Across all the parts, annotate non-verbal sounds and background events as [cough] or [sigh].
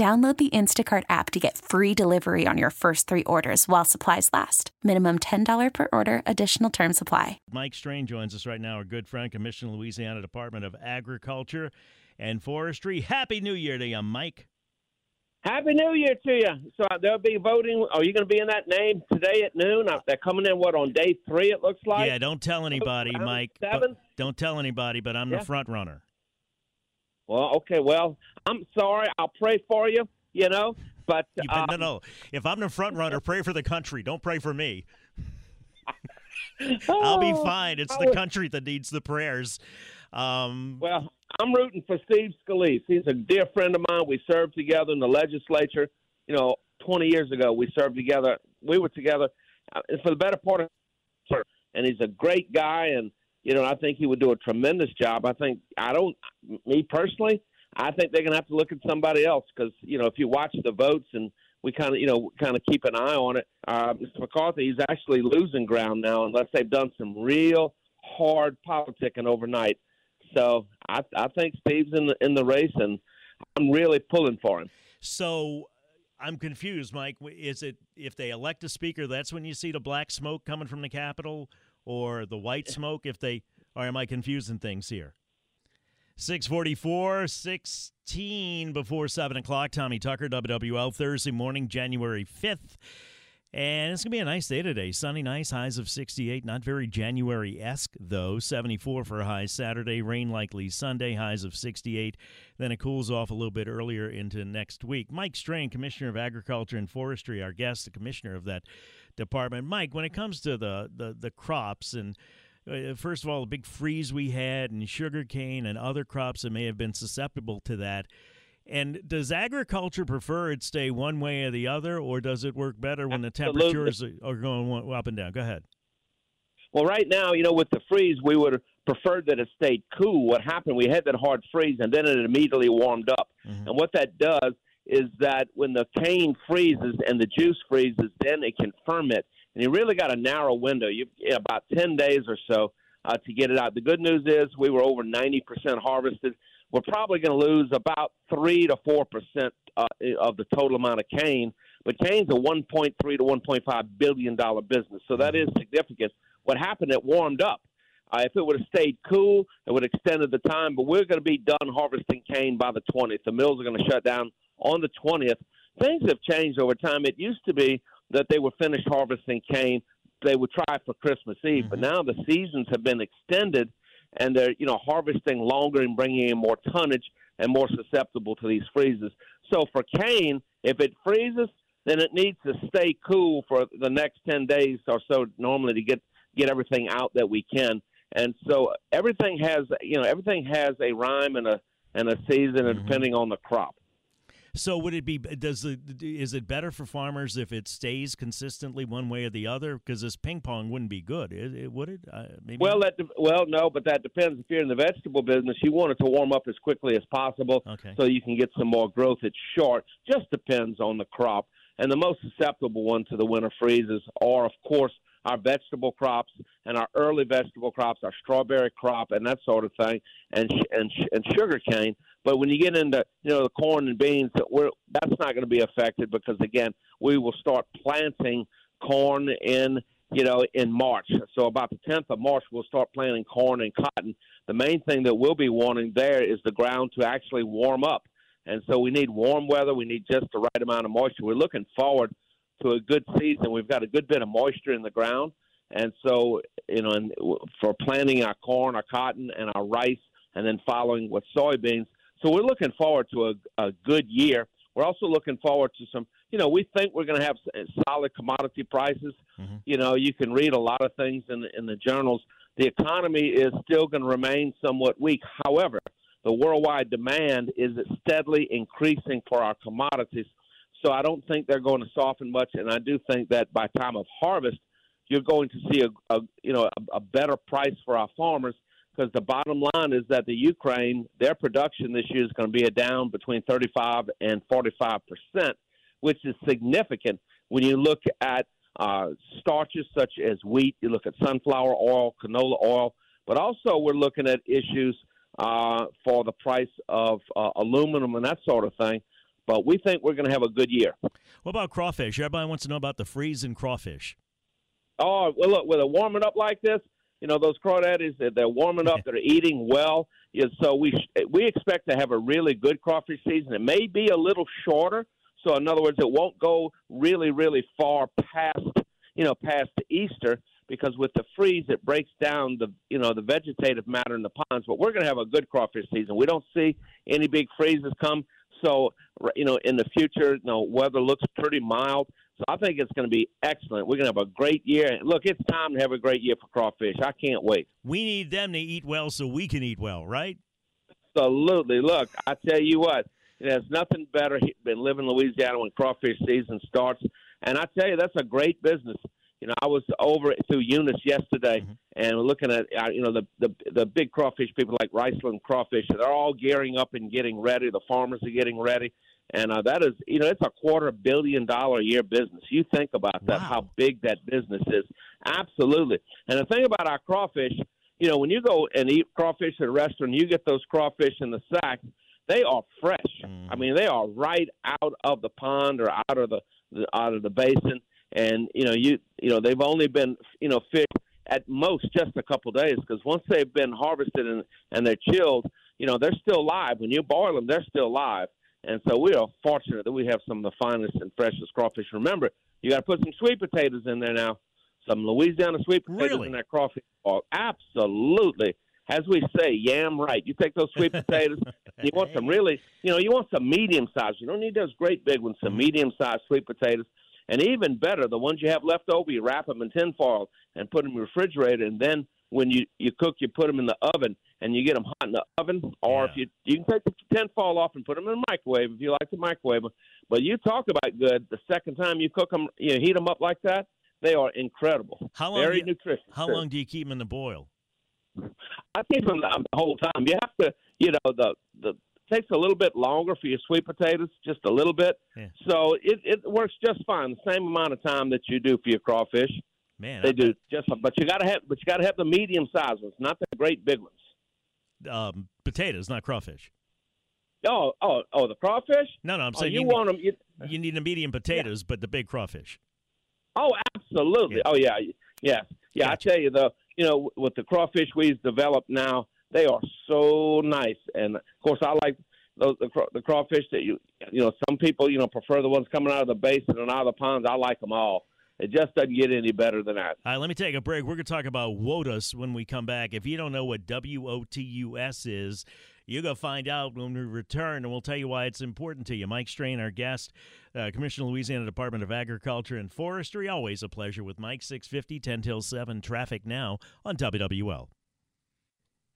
Download the Instacart app to get free delivery on your first three orders while supplies last. Minimum $10 per order, additional term supply. Mike Strain joins us right now, our good friend, Commissioner Louisiana Department of Agriculture and Forestry. Happy New Year to you, Mike. Happy New Year to you. So uh, they'll be voting. Are you going to be in that name today at noon? Uh, they're coming in, what, on day three, it looks like? Yeah, don't tell anybody, Mike. Seven? Don't tell anybody, but I'm Yeah. the front runner. Well, okay. Well, I'm sorry. I'll pray for you, you know. But, You, um, no, no. If I'm the front runner, [laughs] pray for the country. Don't pray for me. [laughs] I'll be oh, fine. It's the country that needs the prayers. Um, Well, I'm rooting for Steve Scalise. He's a dear friend of mine. We served together in the legislature. You know, 20 years ago, we served together. We were together uh, for the better part of and he's a great guy. And you know, I think he would do a tremendous job. I think I don't, me personally, I think they're going to have to look at somebody else because you know, if you watch the votes and we kind of, you know, kind of keep an eye on it. Uh, Mr. McCarthy, he's actually losing ground now unless they've done some real hard politicking overnight. So I, I think Steve's in the in the race, and I'm really pulling for him. So I'm confused, Mike. Is it if they elect a speaker, that's when you see the black smoke coming from the Capitol, or the white smoke? If they, or am I confusing things here? 644, 16 before 7 o'clock. Tommy Tucker, WWL, Thursday morning, January 5th. And it's going to be a nice day today. Sunny, nice, highs of 68. Not very January esque, though. 74 for a high Saturday. Rain likely Sunday, highs of 68. Then it cools off a little bit earlier into next week. Mike Strain, Commissioner of Agriculture and Forestry, our guest, the commissioner of that department. Mike, when it comes to the, the, the crops and uh, first of all, the big freeze we had and sugarcane and other crops that may have been susceptible to that. And does agriculture prefer it stay one way or the other, or does it work better when the temperatures are going up and down? Go ahead. Well, right now, you know, with the freeze, we would have preferred that it stayed cool. What happened? We had that hard freeze, and then it immediately warmed up. Mhm. And what that does is that when the cane freezes and the juice freezes, then it can ferment. And you really got a narrow window. You about ten days or so uh, to get it out. The good news is we were over ninety percent harvested. We're probably going to lose about three to four percent uh, of the total amount of cane. But cane's a one point three to one point five billion dollar business, so that is significant. What happened? It warmed up. Uh, if it would have stayed cool, it would have extended the time. But we're going to be done harvesting cane by the 20th. The mills are going to shut down on the 20th. Things have changed over time. It used to be that they were finished harvesting cane. They would try for Christmas Eve, but mm-hmm. now the seasons have been extended, and they're you know harvesting longer and bringing in more tonnage and more susceptible to these freezes. So for cane, if it freezes, then it needs to stay cool for the next 10 days or so normally to get get everything out that we can. And so everything has you know everything has a rhyme and a and a season and mm-hmm. depending on the crop. So would it be? Does the is it better for farmers if it stays consistently one way or the other? Because this ping pong wouldn't be good, it, it, would it? Uh, maybe. Well, that de- well no, but that depends. If you're in the vegetable business, you want it to warm up as quickly as possible Okay. so you can get some more growth. It's short. Just depends on the crop. And the most susceptible one to the winter freezes are, of course, our vegetable crops and our early vegetable crops, our strawberry crop, and that sort of thing, and sh- and sh- and sugar cane. But when you get into you know the corn and beans, we're, that's not going to be affected because again, we will start planting corn in you know in March. So about the 10th of March, we'll start planting corn and cotton. The main thing that we'll be wanting there is the ground to actually warm up. and so we need warm weather. We need just the right amount of moisture. We're looking forward to a good season. We've got a good bit of moisture in the ground, and so you know, and for planting our corn, our cotton, and our rice, and then following with soybeans. So we're looking forward to a, a good year. We're also looking forward to some. You know, we think we're going to have solid commodity prices. Mm-hmm. You know, you can read a lot of things in the, in the journals. The economy is still going to remain somewhat weak. However, the worldwide demand is steadily increasing for our commodities. So I don't think they're going to soften much, and I do think that by time of harvest, you're going to see a, a you know a, a better price for our farmers because the bottom line is that the Ukraine their production this year is going to be a down between 35 and 45 percent, which is significant when you look at uh, starches such as wheat, you look at sunflower oil, canola oil, but also we're looking at issues uh, for the price of uh, aluminum and that sort of thing. But we think we're going to have a good year. What about crawfish? Everybody wants to know about the freeze and crawfish. Oh, well, look, with it warming up like this, you know, those crawdaddies, they're, they're warming up, they're eating well. Yeah, so we, we expect to have a really good crawfish season. It may be a little shorter. So, in other words, it won't go really, really far past, you know, past Easter because with the freeze it breaks down the you know the vegetative matter in the ponds. But we're going to have a good crawfish season. We don't see any big freezes come. So you know in the future, you know weather looks pretty mild. So I think it's going to be excellent. We're going to have a great year. Look, it's time to have a great year for crawfish. I can't wait. We need them to eat well so we can eat well, right? Absolutely. Look, I tell you what, there's nothing better than living in Louisiana when crawfish season starts. And I tell you, that's a great business. You know, I was over through Eunice yesterday mm-hmm. and looking at uh, you know the, the the big crawfish people like Riceland Crawfish. They're all gearing up and getting ready. The farmers are getting ready, and uh, that is you know it's a quarter billion dollar a year business. You think about that, wow. how big that business is. Absolutely. And the thing about our crawfish, you know, when you go and eat crawfish at a restaurant, you get those crawfish in the sack. They are fresh. Mm. I mean, they are right out of the pond or out of the, the out of the basin and you know you you know they've only been you know fished at most just a couple days because once they've been harvested and and they're chilled, you know they're still live. When you boil them, they're still live. And so we are fortunate that we have some of the finest and freshest crawfish. Remember, you got to put some sweet potatoes in there now. Some Louisiana sweet potatoes really? in that crawfish. Oh, absolutely. As we say, yam right. You take those sweet potatoes. [laughs] you want some really, you know, you want some medium size. You don't need those great big ones. Some mm-hmm. medium sized sweet potatoes. And even better, the ones you have left over, you wrap them in tinfoil and put them in the refrigerator. And then when you, you cook, you put them in the oven and you get them hot in the oven. Or yeah. if you you can take the tent fall off and put them in the microwave if you like the microwave. But you talk about good. The second time you cook them, you know, heat them up like that. They are incredible. How long Very you, nutritious. How long do you keep them in the boil? I keep them the whole time. You have to, you know, the the takes a little bit longer for your sweet potatoes, just a little bit. Yeah. So it, it works just fine. The same amount of time that you do for your crawfish. Man, they I do just. But you got to have, but you got to have the medium sized ones, not the great big ones. Um, potatoes, not crawfish. Oh, oh, oh, the crawfish. No, no, I'm oh, saying you, you want them. You, you need the medium potatoes, yeah. but the big crawfish. Oh, absolutely. Yeah. Oh, yeah, yeah, yeah. Gotcha. I tell you, though, you know, with the crawfish we've developed now, they are so nice, and of course, I like those the, the crawfish that you you know. Some people you know prefer the ones coming out of the basin and out of the ponds. I like them all. It just doesn't get any better than that. All right, let me take a break. We're going to talk about WOTUS when we come back. If you don't know what W O T U S is, you're going to find out when we return, and we'll tell you why it's important to you. Mike Strain, our guest, uh, Commissioner, Louisiana Department of Agriculture and Forestry. Always a pleasure with Mike, 650, 10 till 7, traffic now on WWL.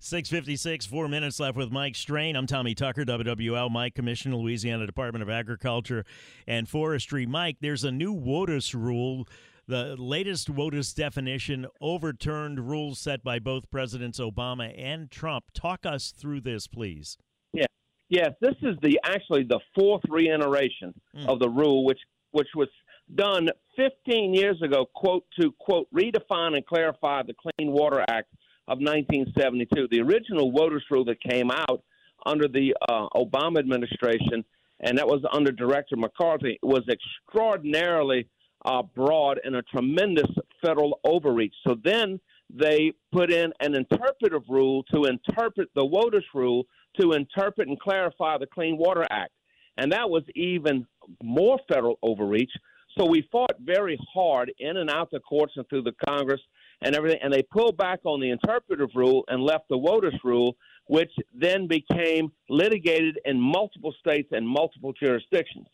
656, four minutes left with Mike Strain. I'm Tommy Tucker, WWL Mike, Commissioner, Louisiana Department of Agriculture and Forestry. Mike, there's a new WOTUS rule, the latest WOTUS definition, overturned rules set by both Presidents Obama and Trump. Talk us through this, please. Yeah. Yes, this is the actually the fourth reiteration mm. of the rule, which which was done 15 years ago, quote, to, quote, redefine and clarify the Clean Water Act of 1972. The original WOTUS rule that came out under the uh, Obama administration, and that was under Director McCarthy, was extraordinarily uh, broad and a tremendous federal overreach. So then they put in an interpretive rule to interpret the WOTUS rule to interpret and clarify the Clean Water Act. And that was even more federal overreach. So we fought very hard in and out the courts and through the Congress and everything. And they pulled back on the interpretive rule and left the WOTUS rule, which then became litigated in multiple states and multiple jurisdictions.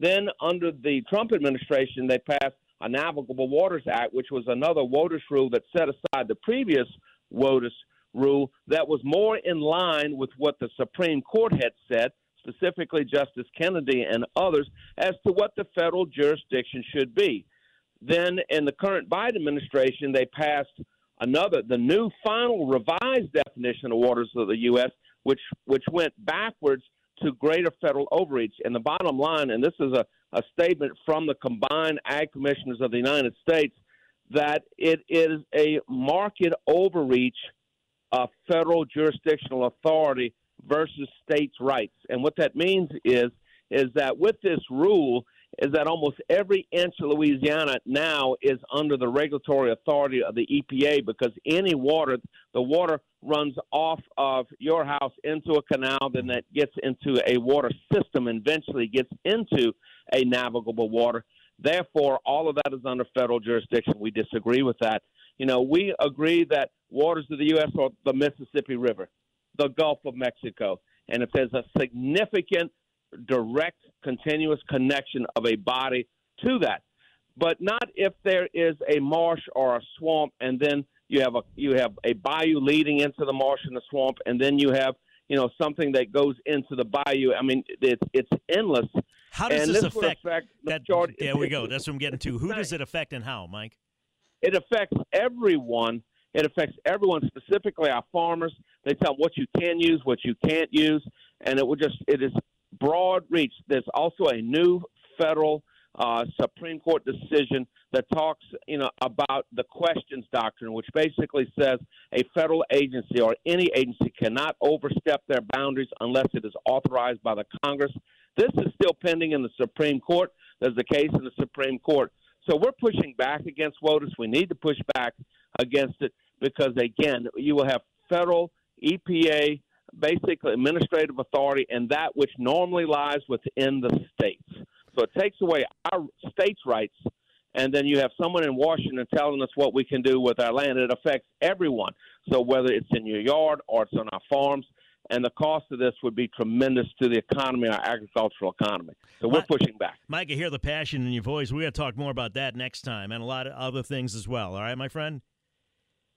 Then, under the Trump administration, they passed a Navigable Waters Act, which was another WOTUS rule that set aside the previous WOTUS rule that was more in line with what the Supreme Court had said, specifically Justice Kennedy and others, as to what the federal jurisdiction should be. Then, in the current Biden administration, they passed another, the new final revised definition of waters of the U.S., which which went backwards to greater federal overreach. And the bottom line, and this is a, a statement from the combined ag commissioners of the United States, that it is a market overreach of federal jurisdictional authority versus states' rights. And what that means is is that with this rule, is that almost every inch of Louisiana now is under the regulatory authority of the EPA because any water, the water runs off of your house into a canal, then that gets into a water system and eventually gets into a navigable water. Therefore, all of that is under federal jurisdiction. We disagree with that. You know, we agree that waters of the U.S. are the Mississippi River, the Gulf of Mexico. And if there's a significant direct continuous connection of a body to that, but not if there is a marsh or a swamp, and then you have a you have a bayou leading into the marsh and the swamp, and then you have you know something that goes into the bayou. I mean, it's it's endless. How does and this, this affect? affect that, majority- [laughs] there we go. That's what I'm getting to. Who does it affect and how, Mike? It affects everyone. It affects everyone, specifically our farmers. They tell them what you can use, what you can't use, and it will just it is broad reach. There's also a new federal uh, Supreme Court decision that talks, you know, about the questions doctrine, which basically says a federal agency or any agency cannot overstep their boundaries unless it is authorized by the Congress. This is still pending in the Supreme Court. There's a case in the Supreme Court. So we're pushing back against WOTUS. We need to push back against it because, again, you will have federal EPA, basically administrative authority, and that which normally lies within the states. So it takes away our states' rights, and then you have someone in Washington telling us what we can do with our land. It affects everyone. So whether it's in your yard or it's on our farms, and the cost of this would be tremendous to the economy, our agricultural economy. So we're pushing back. Mike, I hear the passion in your voice. We're going to talk more about that next time and a lot of other things as well. All right, my friend?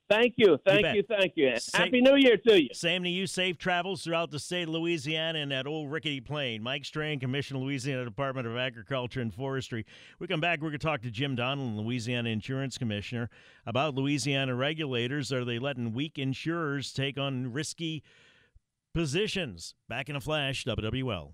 Thank you, thank bet. you, thank you. Happy New Year to you. Same to you. Safe travels throughout the state of Louisiana and that old rickety plane. Mike Strain, Commissioner, Louisiana Department of Agriculture and Forestry. We come back. We're going to talk to Jim Donelon, Louisiana Insurance Commissioner, about Louisiana regulators. Are they letting weak insurers take on risky positions? Back in a flash, WWL.